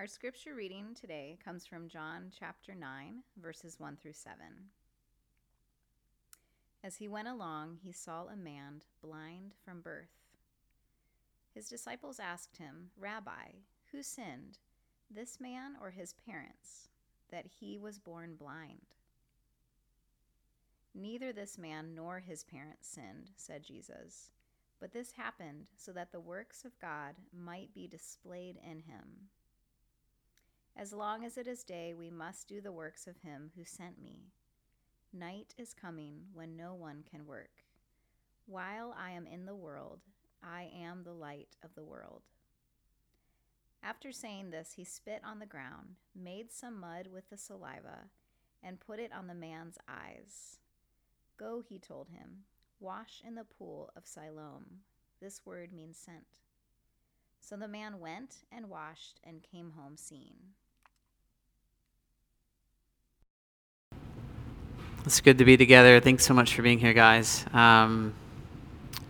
Our scripture reading today comes from John chapter 9, verses 1 through 7. As he went along, he saw a man blind from birth. His disciples asked him, Rabbi, who sinned, this man or his parents, that he was born blind? Neither this man nor his parents sinned, said Jesus, but this happened so that the works of God might be displayed in him. As long as it is day, we must do the works of him who sent me. Night is coming when no one can work. While I am in the world, I am the light of the world. After saying this, he spit on the ground, made some mud with the saliva, and put it on the man's eyes. Go, he told him, wash in the pool of Siloam. This word means sent. So the man went and washed and came home seeing. It's good to be together. Thanks so much for being here, guys. Um,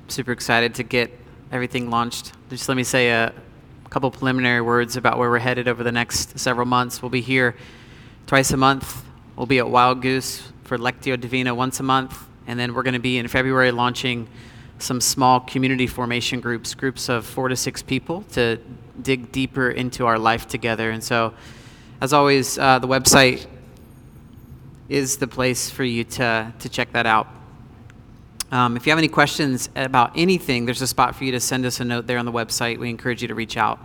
super excited to get everything launched. Just let me say a couple preliminary words about where we're headed over the next several months. We'll be here twice a month. We'll be at Wild Goose for Lectio Divina once a month. And then we're going to be in February launching some small community formation groups, groups of four to six people to dig deeper into our life together. And so, as always, uh, the website is the place for you to, to check that out. Um, if you have any questions about anything, there's a spot for you to send us a note there on the website. We encourage you to reach out.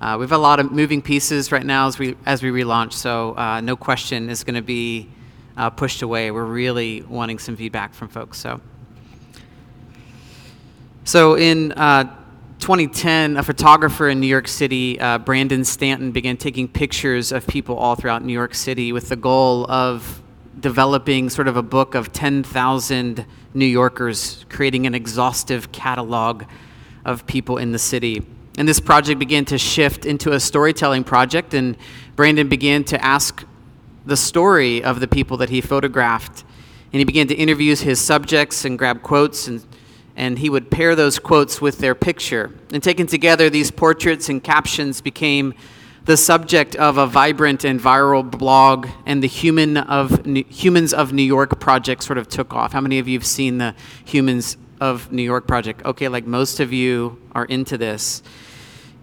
Uh, we have a lot of moving pieces right now as we as we relaunch, so uh, no question is going to be uh, pushed away. We're really wanting some feedback from folks. So, so in uh, 2010, a photographer in New York City, uh, Brandon Stanton, began taking pictures of people all throughout New York City with the goal of developing sort of a book of 10,000 New Yorkers, creating an exhaustive catalog of people in the city. And this project began to shift into a storytelling project, and Brandon began to ask the story of the people that he photographed. And he began to interview his subjects and grab quotes, and, and he would pair those quotes with their picture. And taken together, these portraits and captions became the subject of a vibrant and viral blog, and the Human of New, Humans of New York project sort of took off. How many of you have seen the Humans of New York project? Okay, like most of you are into this.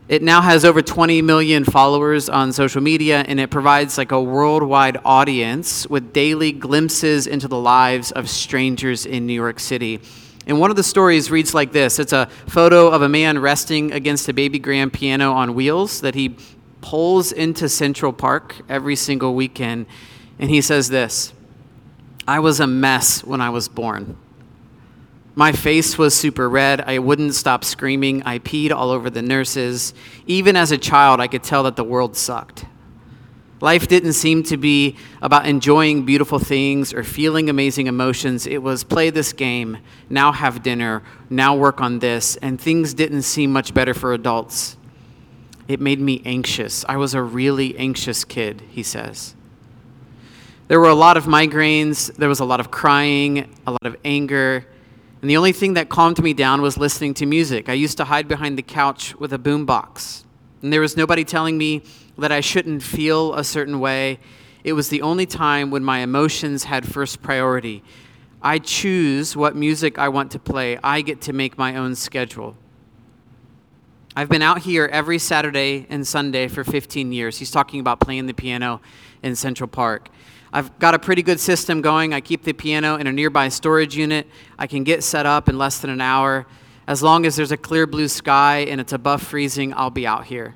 It now has over 20 million followers on social media, and it provides like a worldwide audience with daily glimpses into the lives of strangers in New York City. And one of the stories reads like this It's a photo of a man resting against a baby grand piano on wheels that he pulls into Central Park every single weekend. And he says this I was a mess when I was born. My face was super red. I wouldn't stop screaming. I peed all over the nurses. Even as a child, I could tell that the world sucked. Life didn't seem to be about enjoying beautiful things or feeling amazing emotions. It was play this game, now have dinner, now work on this, and things didn't seem much better for adults. It made me anxious. I was a really anxious kid, he says. There were a lot of migraines, there was a lot of crying, a lot of anger. And the only thing that calmed me down was listening to music. I used to hide behind the couch with a boombox. And there was nobody telling me that I shouldn't feel a certain way. It was the only time when my emotions had first priority. I choose what music I want to play. I get to make my own schedule. I've been out here every Saturday and Sunday for 15 years. He's talking about playing the piano in Central Park. I've got a pretty good system going. I keep the piano in a nearby storage unit. I can get set up in less than an hour. As long as there's a clear blue sky and it's above freezing, I'll be out here.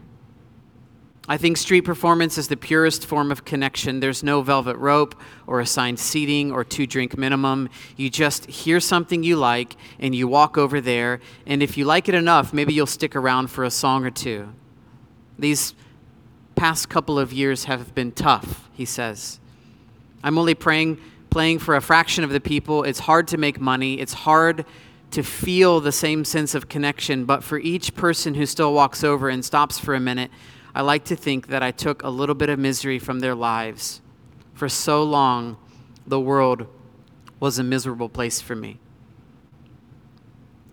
I think street performance is the purest form of connection. There's no velvet rope or assigned seating or two drink minimum. You just hear something you like and you walk over there, and if you like it enough, maybe you'll stick around for a song or two. These past couple of years have been tough, he says. I'm only praying, playing for a fraction of the people. It's hard to make money. It's hard to feel the same sense of connection. But for each person who still walks over and stops for a minute, I like to think that I took a little bit of misery from their lives. For so long, the world was a miserable place for me.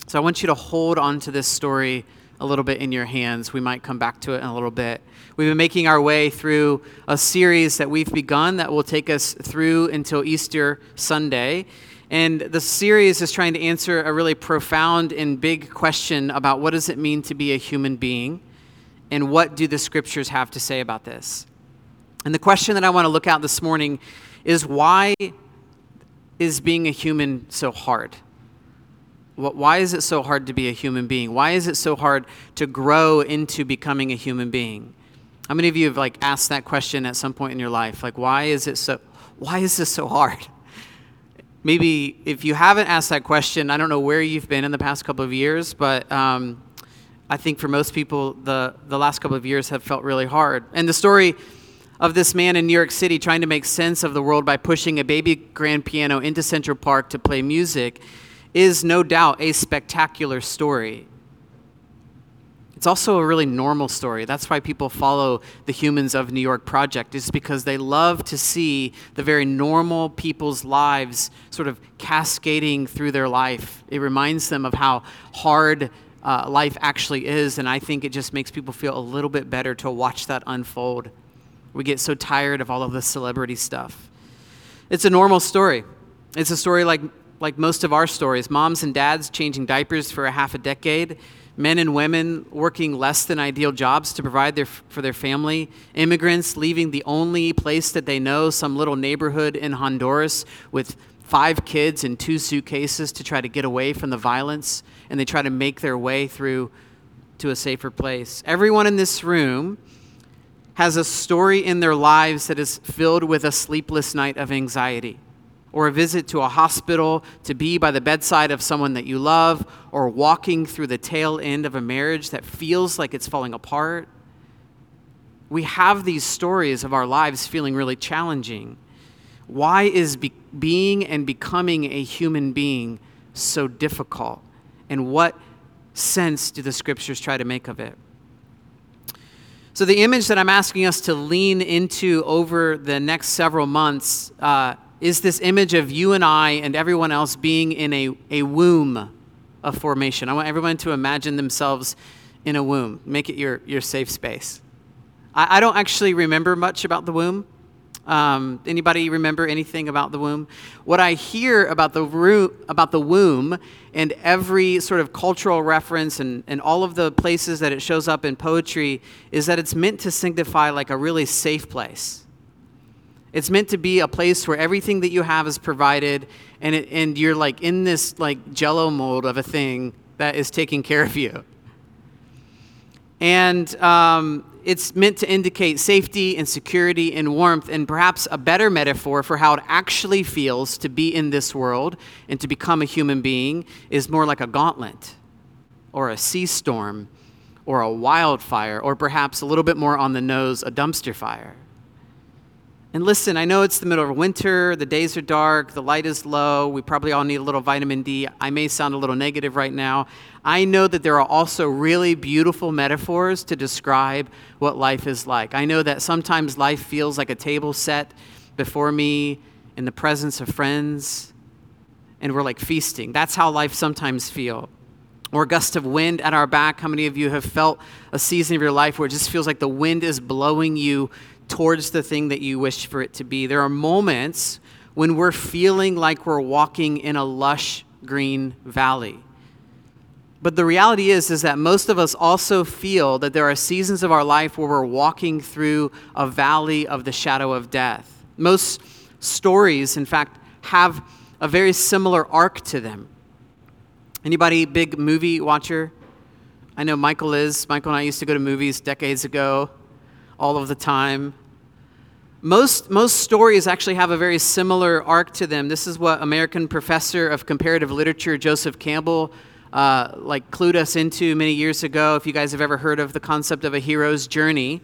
So I want you to hold on to this story a little bit in your hands. We might come back to it in a little bit. We've been making our way through a series that we've begun that will take us through until Easter Sunday. And the series is trying to answer a really profound and big question about what does it mean to be a human being and what do the scriptures have to say about this. And the question that I want to look at this morning is why is being a human so hard? Why is it so hard to be a human being? Why is it so hard to grow into becoming a human being? How many of you have like asked that question at some point in your life? Like, why is it so? Why is this so hard? Maybe if you haven't asked that question, I don't know where you've been in the past couple of years, but um, I think for most people, the the last couple of years have felt really hard. And the story of this man in New York City trying to make sense of the world by pushing a baby grand piano into Central Park to play music is no doubt a spectacular story. It's also a really normal story. That's why people follow the Humans of New York project, is because they love to see the very normal people's lives sort of cascading through their life. It reminds them of how hard uh, life actually is, and I think it just makes people feel a little bit better to watch that unfold. We get so tired of all of the celebrity stuff. It's a normal story. It's a story like like most of our stories moms and dads changing diapers for a half a decade, men and women working less than ideal jobs to provide their, for their family, immigrants leaving the only place that they know, some little neighborhood in Honduras, with five kids and two suitcases to try to get away from the violence, and they try to make their way through to a safer place. Everyone in this room has a story in their lives that is filled with a sleepless night of anxiety or a visit to a hospital to be by the bedside of someone that you love, or walking through the tail end of a marriage that feels like it's falling apart. We have these stories of our lives feeling really challenging. Why is be- being and becoming a human being so difficult? And what sense do the scriptures try to make of it? So, the image that I'm asking us to lean into over the next several months uh, is this image of you and I and everyone else being in a, a womb of formation. I want everyone to imagine themselves in a womb. Make it your, your safe space. I, I don't actually remember much about the womb. Um, anybody remember anything about the womb? What I hear about the, ro- about the womb and every sort of cultural reference and, and all of the places that it shows up in poetry is that it's meant to signify like a really safe place it's meant to be a place where everything that you have is provided, and it, and you're like in this like Jello mold of a thing that is taking care of you. And um, it's meant to indicate safety and security and warmth, and perhaps a better metaphor for how it actually feels to be in this world and to become a human being is more like a gauntlet or a sea storm or a wildfire, or perhaps a little bit more on the nose, a dumpster fire. And listen, I know it's the middle of winter, the days are dark, the light is low, we probably all need a little vitamin D. I may sound a little negative right now. I know that there are also really beautiful metaphors to describe what life is like. I know that sometimes life feels like a table set before me in the presence of friends, and we're like feasting. That's how life sometimes feels or a gust of wind at our back. How many of you have felt a season of your life where it just feels like the wind is blowing you towards the thing that you wish for it to be. There are moments when we're feeling like we're walking in a lush green valley. But the reality is is that most of us also feel that there are seasons of our life where we're walking through a valley of the shadow of death. Most stories in fact have a very similar arc to them. Anybody big movie watcher? I know Michael is. Michael and I used to go to movies decades ago all of the time. Most, most stories actually have a very similar arc to them. This is what American professor of comparative literature Joseph Campbell uh, like clued us into many years ago. If you guys have ever heard of the concept of a hero's journey,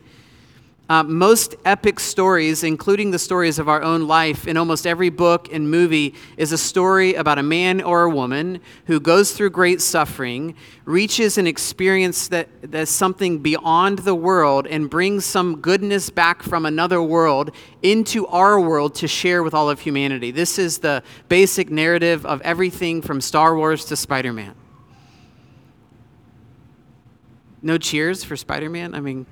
uh, most epic stories, including the stories of our own life, in almost every book and movie, is a story about a man or a woman who goes through great suffering, reaches an experience that, that's something beyond the world, and brings some goodness back from another world into our world to share with all of humanity. This is the basic narrative of everything from Star Wars to Spider Man. No cheers for Spider Man? I mean,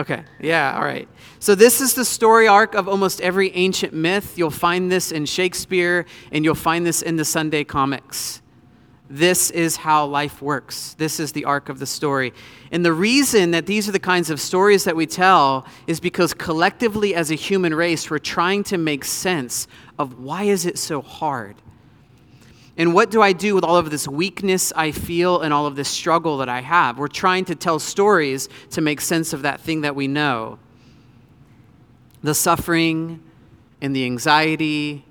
okay. Yeah, all right. So, this is the story arc of almost every ancient myth. You'll find this in Shakespeare, and you'll find this in the Sunday comics. This is how life works. This is the arc of the story. And the reason that these are the kinds of stories that we tell is because collectively as a human race, we're trying to make sense of why is it so hard? And what do I do with all of this weakness I feel and all of this struggle that I have? We're trying to tell stories to make sense of that thing that we know. The suffering and the anxiety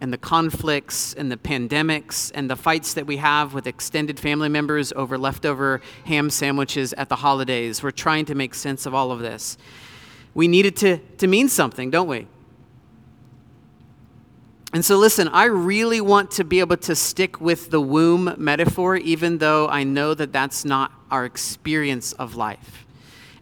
and the conflicts and the pandemics and the fights that we have with extended family members over leftover ham sandwiches at the holidays. We're trying to make sense of all of this. We need it to, to mean something, don't we? And so, listen, I really want to be able to stick with the womb metaphor, even though I know that that's not our experience of life.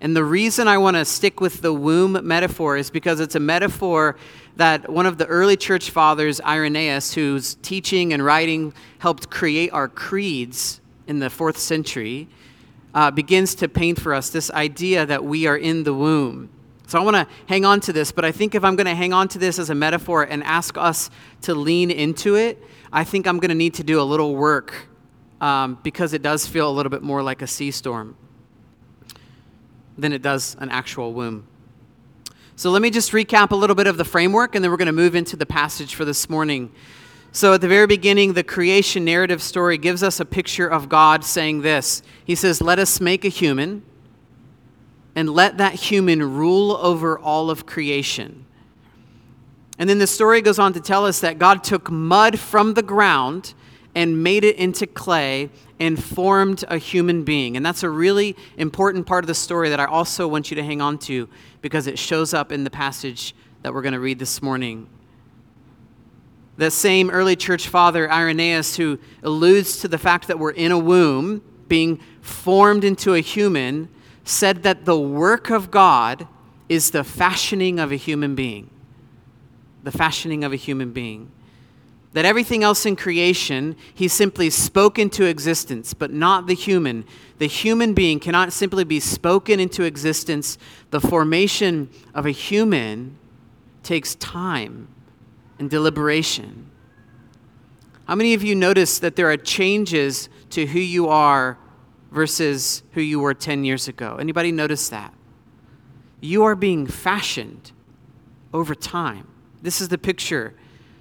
And the reason I want to stick with the womb metaphor is because it's a metaphor that one of the early church fathers, Irenaeus, whose teaching and writing helped create our creeds in the fourth century, uh, begins to paint for us this idea that we are in the womb. So I want to hang on to this, but I think if I'm going to hang on to this as a metaphor and ask us to lean into it, I think I'm going to need to do a little work um, because it does feel a little bit more like a sea storm than it does an actual womb. So let me just recap a little bit of the framework, and then we're going to move into the passage for this morning. So, at the very beginning, the creation narrative story gives us a picture of God saying this He says, Let us make a human, and let that human rule over all of creation. And then the story goes on to tell us that God took mud from the ground and made it into clay and formed a human being. And that's a really important part of the story that I also want you to hang on to because it shows up in the passage that we're going to read this morning. The same early church father, Irenaeus, who alludes to the fact that we're in a womb, being formed into a human, said that the work of God is the fashioning of a human being. The fashioning of a human being that everything else in creation he simply spoke into existence, but not the human. The human being cannot simply be spoken into existence. The formation of a human takes time and deliberation. How many of you notice that there are changes to who you are versus who you were 10 years ago? Anybody notice that? You are being fashioned over time. This is the picture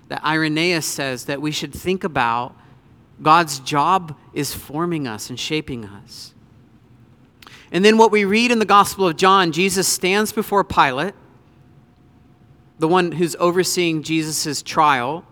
that Irenaeus says that we should think about God's job is forming us and shaping us. And then what we read in the Gospel of John, Jesus stands before Pilate, the one who's overseeing Jesus' trial,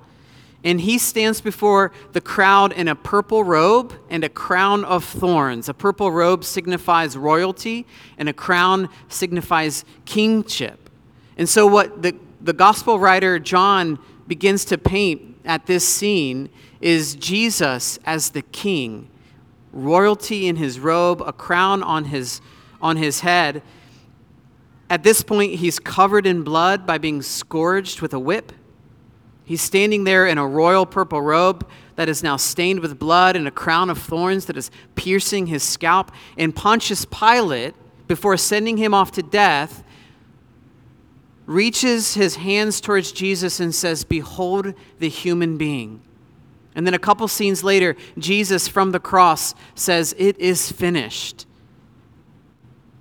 and he stands before the crowd in a purple robe and a crown of thorns. A purple robe signifies royalty, and a crown signifies kingship. And so, what the, the gospel writer John begins to paint at this scene is Jesus as the king, royalty in his robe, a crown on his, on his head. At this point, he's covered in blood by being scourged with a whip. He's standing there in a royal purple robe that is now stained with blood and a crown of thorns that is piercing his scalp. And Pontius Pilate, before sending him off to death, reaches his hands towards Jesus and says, Behold the human being. And then a couple scenes later, Jesus from the cross says, It is finished.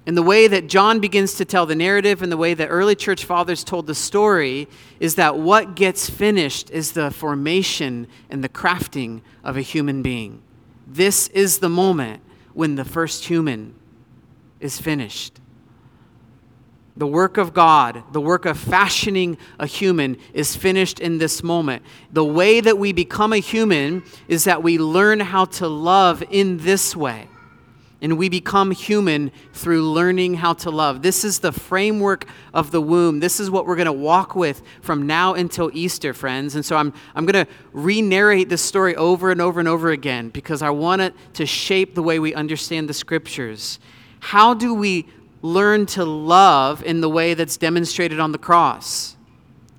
And the way that John begins to tell the narrative and the way that early church fathers told the story is that what gets finished is the formation and the crafting of a human being. This is the moment when the first human is finished. The work of God, the work of fashioning a human, is finished in this moment. The way that we become a human is that we learn how to love in this way. And we become human through learning how to love. This is the framework of the womb. This is what we're going to walk with from now until Easter, friends. And so I'm, I'm going to re narrate this story over and over and over again because I want it to shape the way we understand the scriptures. How do we learn to love in the way that's demonstrated on the cross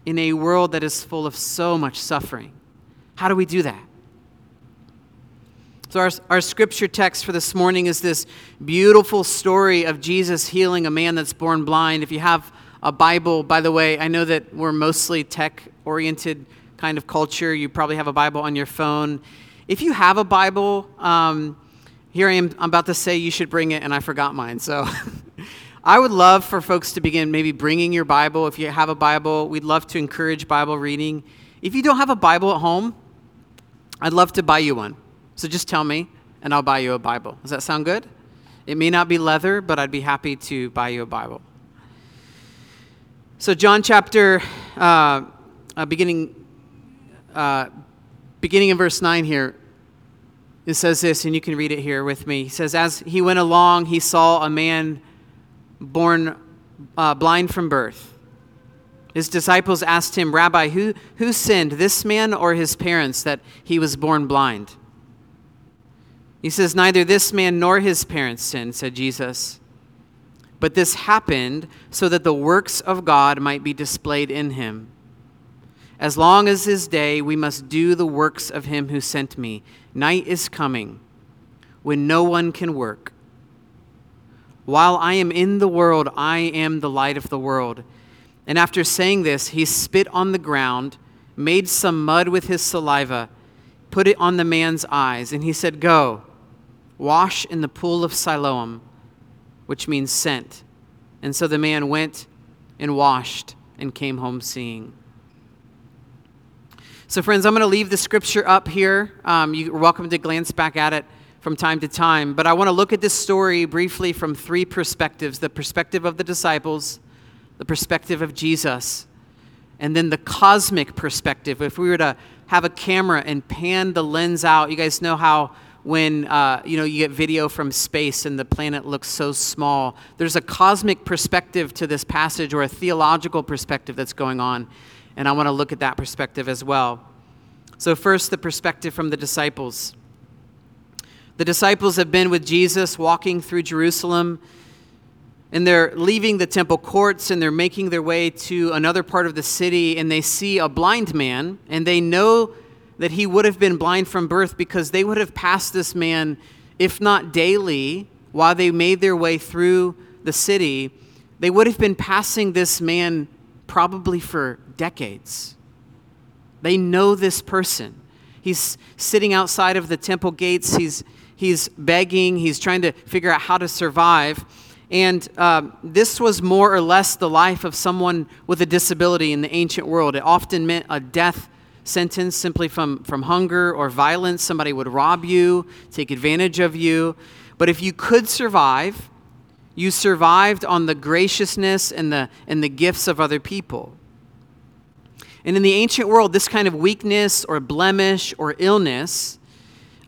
in a world that is full of so much suffering. How do we do that? So, our, our scripture text for this morning is this beautiful story of Jesus healing a man that's born blind. If you have a Bible, by the way, I know that we're mostly tech oriented kind of culture. You probably have a Bible on your phone. If you have a Bible, um, here I am, I'm about to say you should bring it, and I forgot mine. So I would love for folks to begin maybe bringing your Bible. If you have a Bible, we'd love to encourage Bible reading. If you don't have a Bible at home, I'd love to buy you one. So just tell me, and I'll buy you a Bible. Does that sound good? It may not be leather, but I'd be happy to buy you a Bible. So, John chapter, uh, uh, beginning, uh, beginning in verse 9 here, it says this, and you can read it here with me. He says, As he went along, he saw a man born uh, blind from birth. His disciples asked him, Rabbi, who, who sinned, this man or his parents, that he was born blind? He says, Neither this man nor his parents sinned, said Jesus. But this happened so that the works of God might be displayed in him. As long as his day, we must do the works of him who sent me. Night is coming when no one can work. While I am in the world, I am the light of the world. And after saying this, he spit on the ground, made some mud with his saliva, put it on the man's eyes, and he said, Go Wash in the pool of Siloam, which means sent. And so the man went and washed and came home seeing. So, friends, I'm going to leave the scripture up here. Um, you're welcome to glance back at it from time to time. But I want to look at this story briefly from three perspectives the perspective of the disciples, the perspective of Jesus, and then the cosmic perspective. If we were to have a camera and pan the lens out, you guys know how when uh, you know you get video from space and the planet looks so small. There's a cosmic perspective to this passage or a theological perspective that's going on, and I want to look at that perspective as well. So first, the perspective from the disciples. The disciples have been with Jesus walking through Jerusalem, and they're leaving the temple courts and they're making their way to another part of the city, and they see a blind man, and they know that he would have been blind from birth because they would have passed this man, if not daily, while they made their way through the city. They would have been passing this man probably for decades. They know this person. He's sitting outside of the temple gates. He's, he's begging. He's trying to figure out how to survive. And uh, this was more or less the life of someone with a disability in the ancient world. It often meant a death sentence simply from, from hunger or violence. Somebody would rob you, take advantage of you. But if you could survive, you survived on the graciousness and the, and the gifts of other people. And in the ancient world, this kind of weakness or blemish or illness,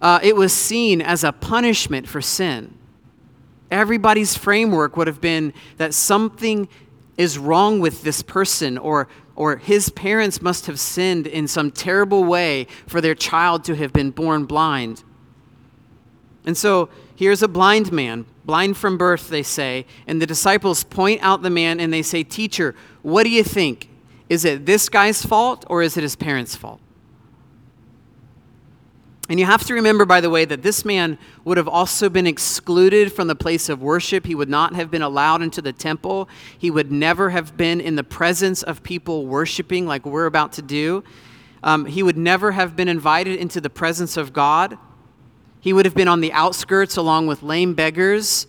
uh, it was seen as a punishment for sin. Everybody's framework would have been that something is wrong with this person or or his parents must have sinned in some terrible way for their child to have been born blind. And so here's a blind man, blind from birth, they say, and the disciples point out the man and they say, Teacher, what do you think? Is it this guy's fault or is it his parents' fault? And you have to remember, by the way, that this man would have also been excluded from the place of worship. He would not have been allowed into the temple. He would never have been in the presence of people worshiping like we're about to do. Um, he would never have been invited into the presence of God. He would have been on the outskirts along with lame beggars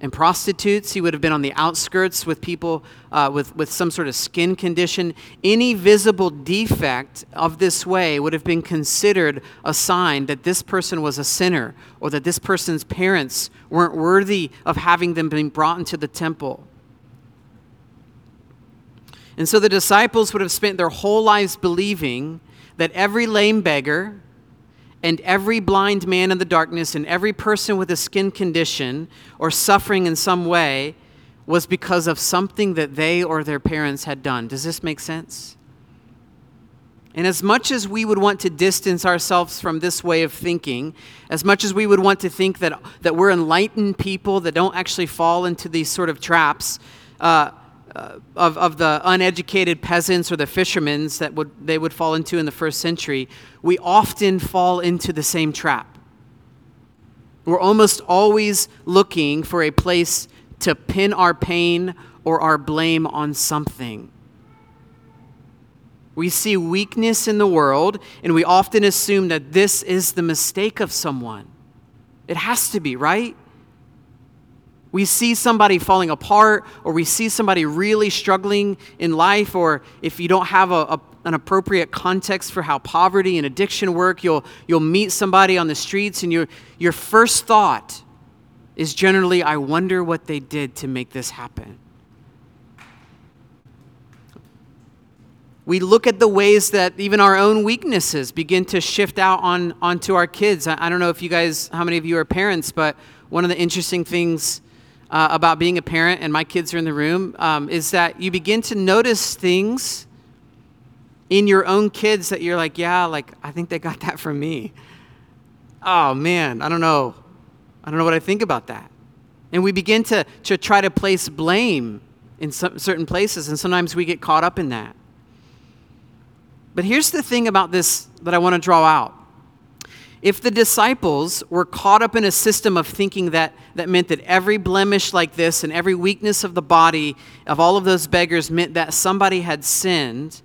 and prostitutes. He would have been on the outskirts with people uh, with, with some sort of skin condition. Any visible defect of this way would have been considered a sign that this person was a sinner or that this person's parents weren't worthy of having them being brought into the temple. And so the disciples would have spent their whole lives believing that every lame beggar, and every blind man in the darkness and every person with a skin condition or suffering in some way was because of something that they or their parents had done. Does this make sense? And as much as we would want to distance ourselves from this way of thinking, as much as we would want to think that, that we're enlightened people that don't actually fall into these sort of traps, uh, uh, of, of the uneducated peasants or the fishermen that would, they would fall into in the first century, we often fall into the same trap. We're almost always looking for a place to pin our pain or our blame on something. We see weakness in the world, and we often assume that this is the mistake of someone. It has to be, right? We see somebody falling apart, or we see somebody really struggling in life, or if you don't have a, a, an appropriate context for how poverty and addiction work, you'll, you'll meet somebody on the streets, and your, your first thought is generally, I wonder what they did to make this happen. we look at the ways that even our own weaknesses begin to shift out on onto our kids. I, I don't know if you guys, how many of you are parents, but one of the interesting things uh, about being a parent, and my kids are in the room, um, is that you begin to notice things in your own kids that you're like, yeah, like I think they got that from me. Oh man, I don't know. I don't know what I think about that. And we begin to, to try to place blame in some, certain places, and sometimes we get caught up in that. But here's the thing about this that I want to draw out. If the disciples were caught up in a system of thinking that, that meant that every blemish like this and every weakness of the body of all of those beggars meant that somebody had sinned,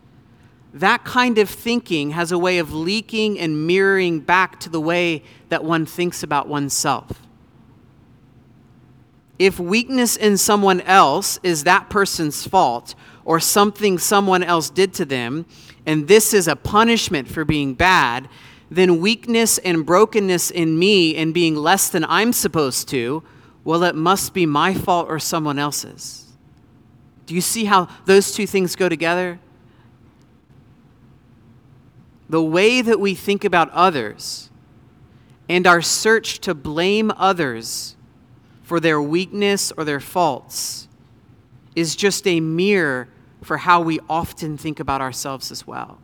that kind of thinking has a way of leaking and mirroring back to the way that one thinks about oneself. If weakness in someone else is that person's fault or something someone else did to them, and this is a punishment for being bad, then weakness and brokenness in me and being less than I'm supposed to, well, it must be my fault or someone else's. Do you see how those two things go together? The way that we think about others and our search to blame others for their weakness or their faults is just a mirror for how we often think about ourselves as well.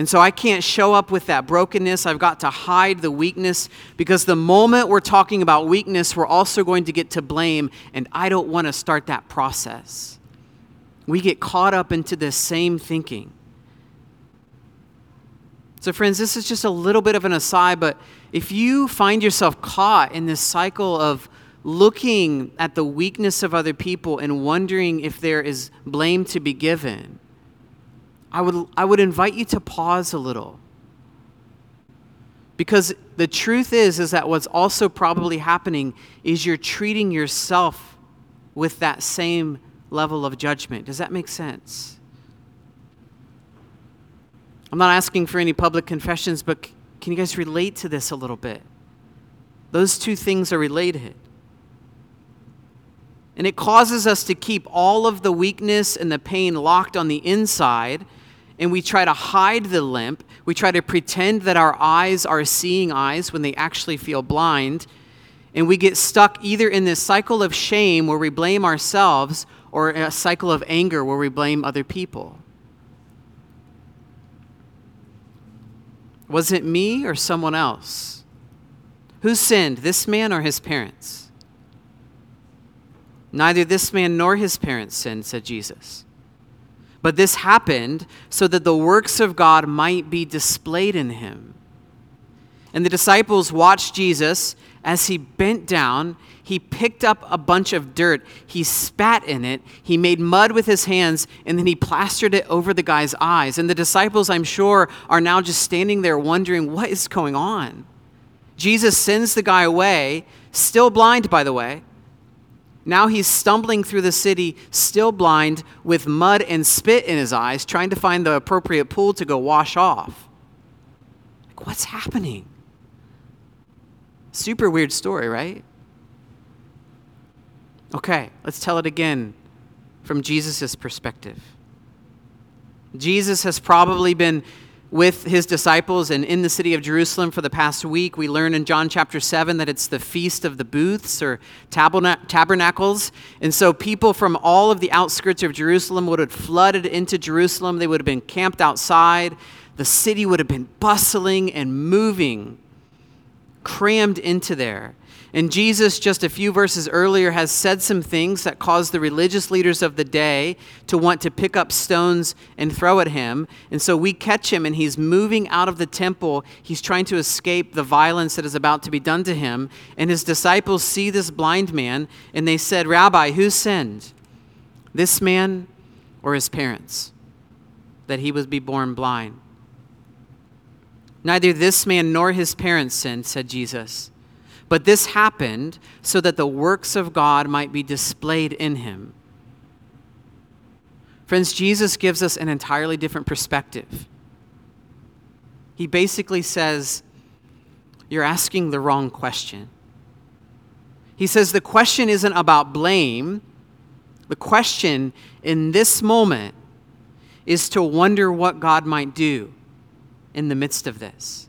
And so I can't show up with that brokenness. I've got to hide the weakness because the moment we're talking about weakness, we're also going to get to blame, and I don't want to start that process. We get caught up into this same thinking. So, friends, this is just a little bit of an aside, but if you find yourself caught in this cycle of looking at the weakness of other people and wondering if there is blame to be given, I would, I would invite you to pause a little. Because the truth is, is that what's also probably happening is you're treating yourself with that same level of judgment. Does that make sense? I'm not asking for any public confessions, but can you guys relate to this a little bit? Those two things are related. And it causes us to keep all of the weakness and the pain locked on the inside. And we try to hide the limp. We try to pretend that our eyes are seeing eyes when they actually feel blind. And we get stuck either in this cycle of shame where we blame ourselves or a cycle of anger where we blame other people. Was it me or someone else? Who sinned, this man or his parents? Neither this man nor his parents sinned, said Jesus. But this happened so that the works of God might be displayed in him. And the disciples watched Jesus as he bent down. He picked up a bunch of dirt, he spat in it, he made mud with his hands, and then he plastered it over the guy's eyes. And the disciples, I'm sure, are now just standing there wondering what is going on. Jesus sends the guy away, still blind, by the way now he's stumbling through the city, still blind, with mud and spit in his eyes, trying to find the appropriate pool to go wash off. Like, what's happening? Super weird story, right? Okay, let's tell it again from Jesus' perspective. Jesus has probably been with his disciples and in the city of Jerusalem for the past week. We learn in John chapter 7 that it's the Feast of the Booths or Tabernacles. And so people from all of the outskirts of Jerusalem would have flooded into Jerusalem. They would have been camped outside. The city would have been bustling and moving crammed into there. And Jesus, just a few verses earlier, has said some things that caused the religious leaders of the day to want to pick up stones and throw at him. And so we catch him, and he's moving out of the temple. He's trying to escape the violence that is about to be done to him. And his disciples see this blind man, and they said, Rabbi, who sinned? This man or his parents? That he would be born blind. Neither this man nor his parents sinned, said Jesus. But this happened so that the works of God might be displayed in him. Friends, Jesus gives us an entirely different perspective. He basically says, You're asking the wrong question. He says the question isn't about blame. The question in this moment is to wonder what God might do in the midst of this.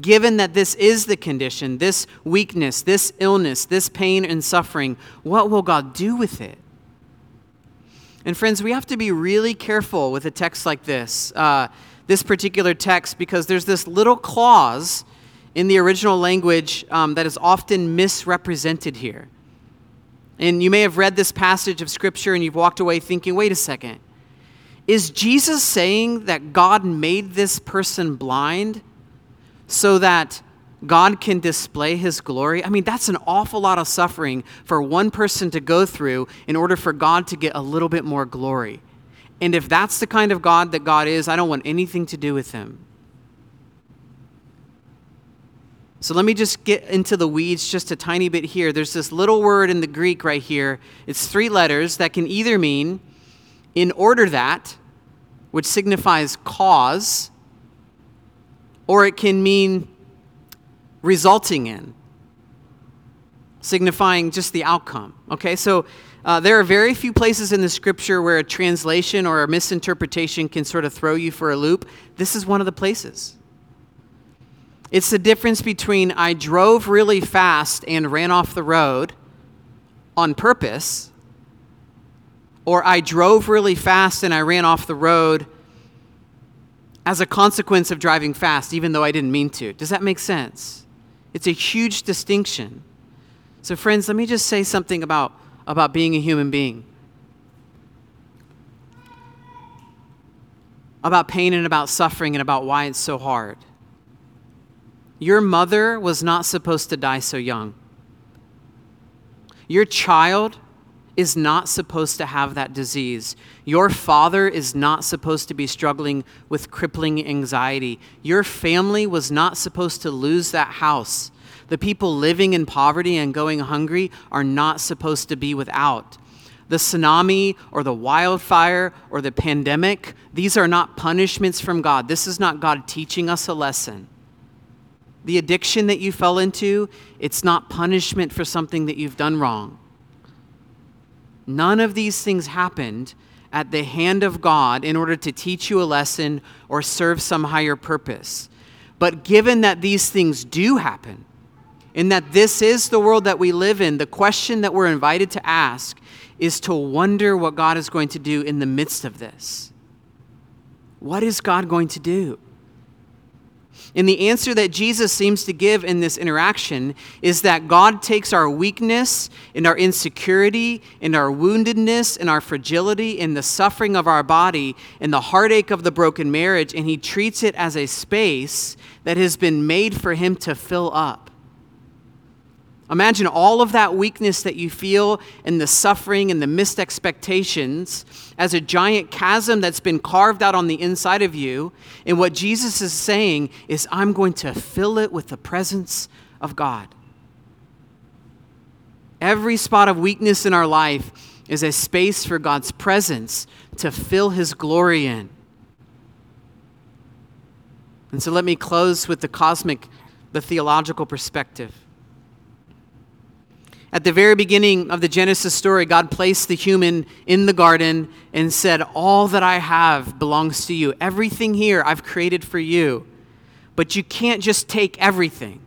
Given that this is the condition, this weakness, this illness, this pain and suffering, what will God do with it? And friends, we have to be really careful with a text like this, uh, this particular text, because there's this little clause in the original language um, that is often misrepresented here. And you may have read this passage of Scripture and you've walked away thinking, wait a second. Is Jesus saying that God made this person blind so that God can display his glory? I mean, that's an awful lot of suffering for one person to go through in order for God to get a little bit more glory. And if that's the kind of God that God is, I don't want anything to do with him. So let me just get into the weeds just a tiny bit here. There's this little word in the Greek right here. It's three letters that can either mean in order that, which signifies cause, or it can mean resulting in, signifying just the outcome. Okay, so uh, there are very few places in the scripture where a translation or a misinterpretation can sort of throw you for a loop. This is one of the places. It's the difference between I drove really fast and ran off the road on purpose or I drove really fast and I ran off the road as a consequence of driving fast, even though I didn't mean to. Does that make sense? It's a huge distinction. So, friends, let me just say something about, about being a human being, about pain and about suffering and about why it's so hard. Your mother was not supposed to die so young. Your child is not supposed to have that disease. Your father is not supposed to be struggling with crippling anxiety. Your family was not supposed to lose that house. The people living in poverty and going hungry are not supposed to be without. The tsunami or the wildfire or the pandemic, these are not punishments from God. This is not God teaching us a lesson. The addiction that you fell into, it's not punishment for something that you've done wrong. None of these things happened at the hand of God in order to teach you a lesson or serve some higher purpose. But given that these things do happen, and that this is the world that we live in, the question that we're invited to ask is to wonder what God is going to do in the midst of this. What is God going to do? And the answer that Jesus seems to give in this interaction is that God takes our weakness and our insecurity and our woundedness and our fragility and the suffering of our body and the heartache of the broken marriage, and He treats it as a space that has been made for Him to fill up. Imagine all of that weakness that you feel and the suffering and the missed expectations as a giant chasm that's been carved out on the inside of you. And what Jesus is saying is, I'm going to fill it with the presence of God. Every spot of weakness in our life is a space for God's presence to fill his glory in. And so let me close with the cosmic, the theological perspective. At the very beginning of the Genesis story, God placed the human in the garden and said, All that I have belongs to you. Everything here I've created for you. But you can't just take everything.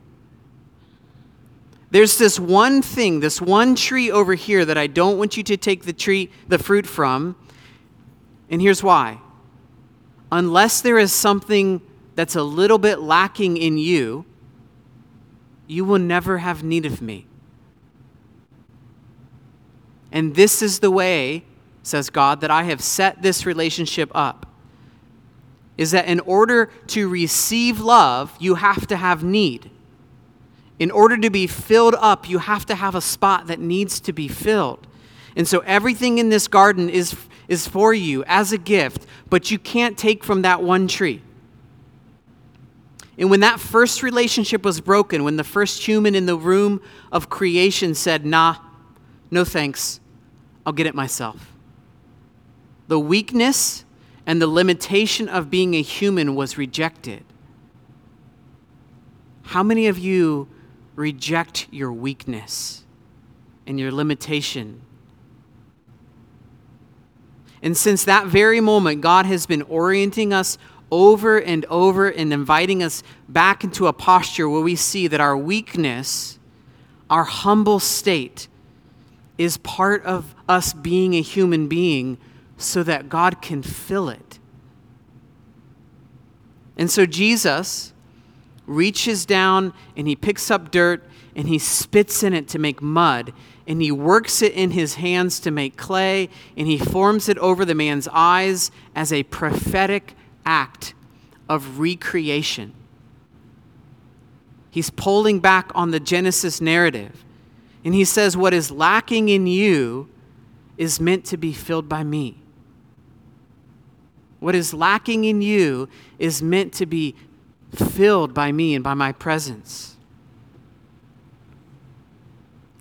There's this one thing, this one tree over here that I don't want you to take the tree, the fruit from. And here's why. Unless there is something that's a little bit lacking in you, you will never have need of me. And this is the way, says God, that I have set this relationship up. Is that in order to receive love, you have to have need. In order to be filled up, you have to have a spot that needs to be filled. And so everything in this garden is, is for you as a gift, but you can't take from that one tree. And when that first relationship was broken, when the first human in the room of creation said, Nah, no thanks, I'll get it myself. The weakness and the limitation of being a human was rejected. How many of you reject your weakness and your limitation? And since that very moment, God has been orienting us over and over and inviting us back into a posture where we see that our weakness, our humble state, is part of us being a human being so that God can fill it. And so Jesus reaches down and he picks up dirt and he spits in it to make mud and he works it in his hands to make clay and he forms it over the man's eyes as a prophetic act of recreation. He's pulling back on the Genesis narrative. And he says, What is lacking in you is meant to be filled by me. What is lacking in you is meant to be filled by me and by my presence.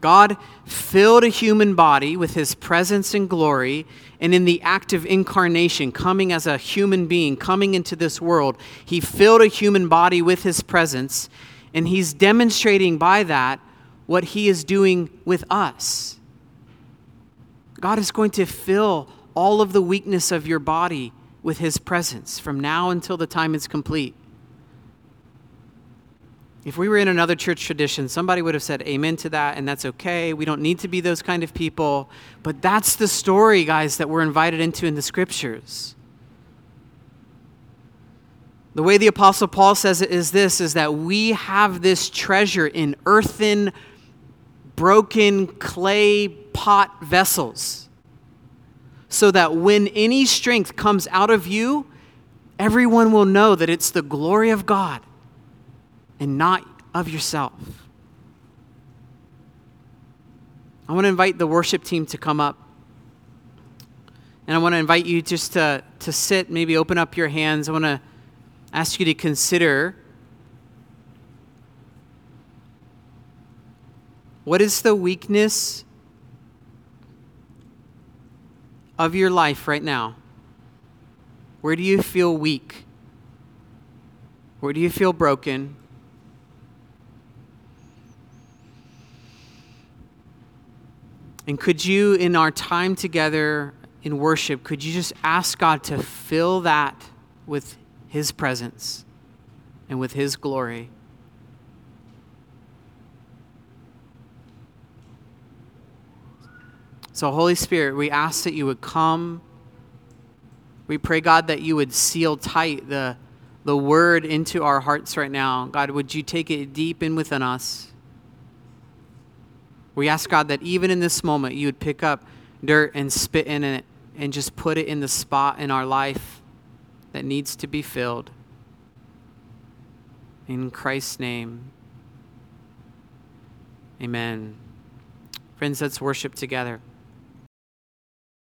God filled a human body with his presence and glory, and in the act of incarnation, coming as a human being, coming into this world, he filled a human body with his presence, and he's demonstrating by that what he is doing with us. God is going to fill all of the weakness of your body with his presence from now until the time is complete. If we were in another church tradition, somebody would have said amen to that, and that's okay. We don't need to be those kind of people. But that's the story, guys, that we're invited into in the scriptures. The way the Apostle Paul says it is this is that we have this treasure in earthen, broken clay pot vessels, so that when any strength comes out of you, everyone will know that it's the glory of God and not of yourself. I want to invite the worship team to come up. And I want to invite you just to, to sit, maybe open up your hands. I want to ask you to consider what is the weakness of your life right now? Where do you feel weak? Where do you feel broken? And could you, in our time together in worship, could you just ask God to fill that with His presence and with His glory? So, Holy Spirit, we ask that you would come. We pray, God, that you would seal tight the, the word into our hearts right now. God, would you take it deep in within us? We ask God that even in this moment, you would pick up dirt and spit in it and just put it in the spot in our life that needs to be filled. In Christ's name, amen. Friends, let's worship together.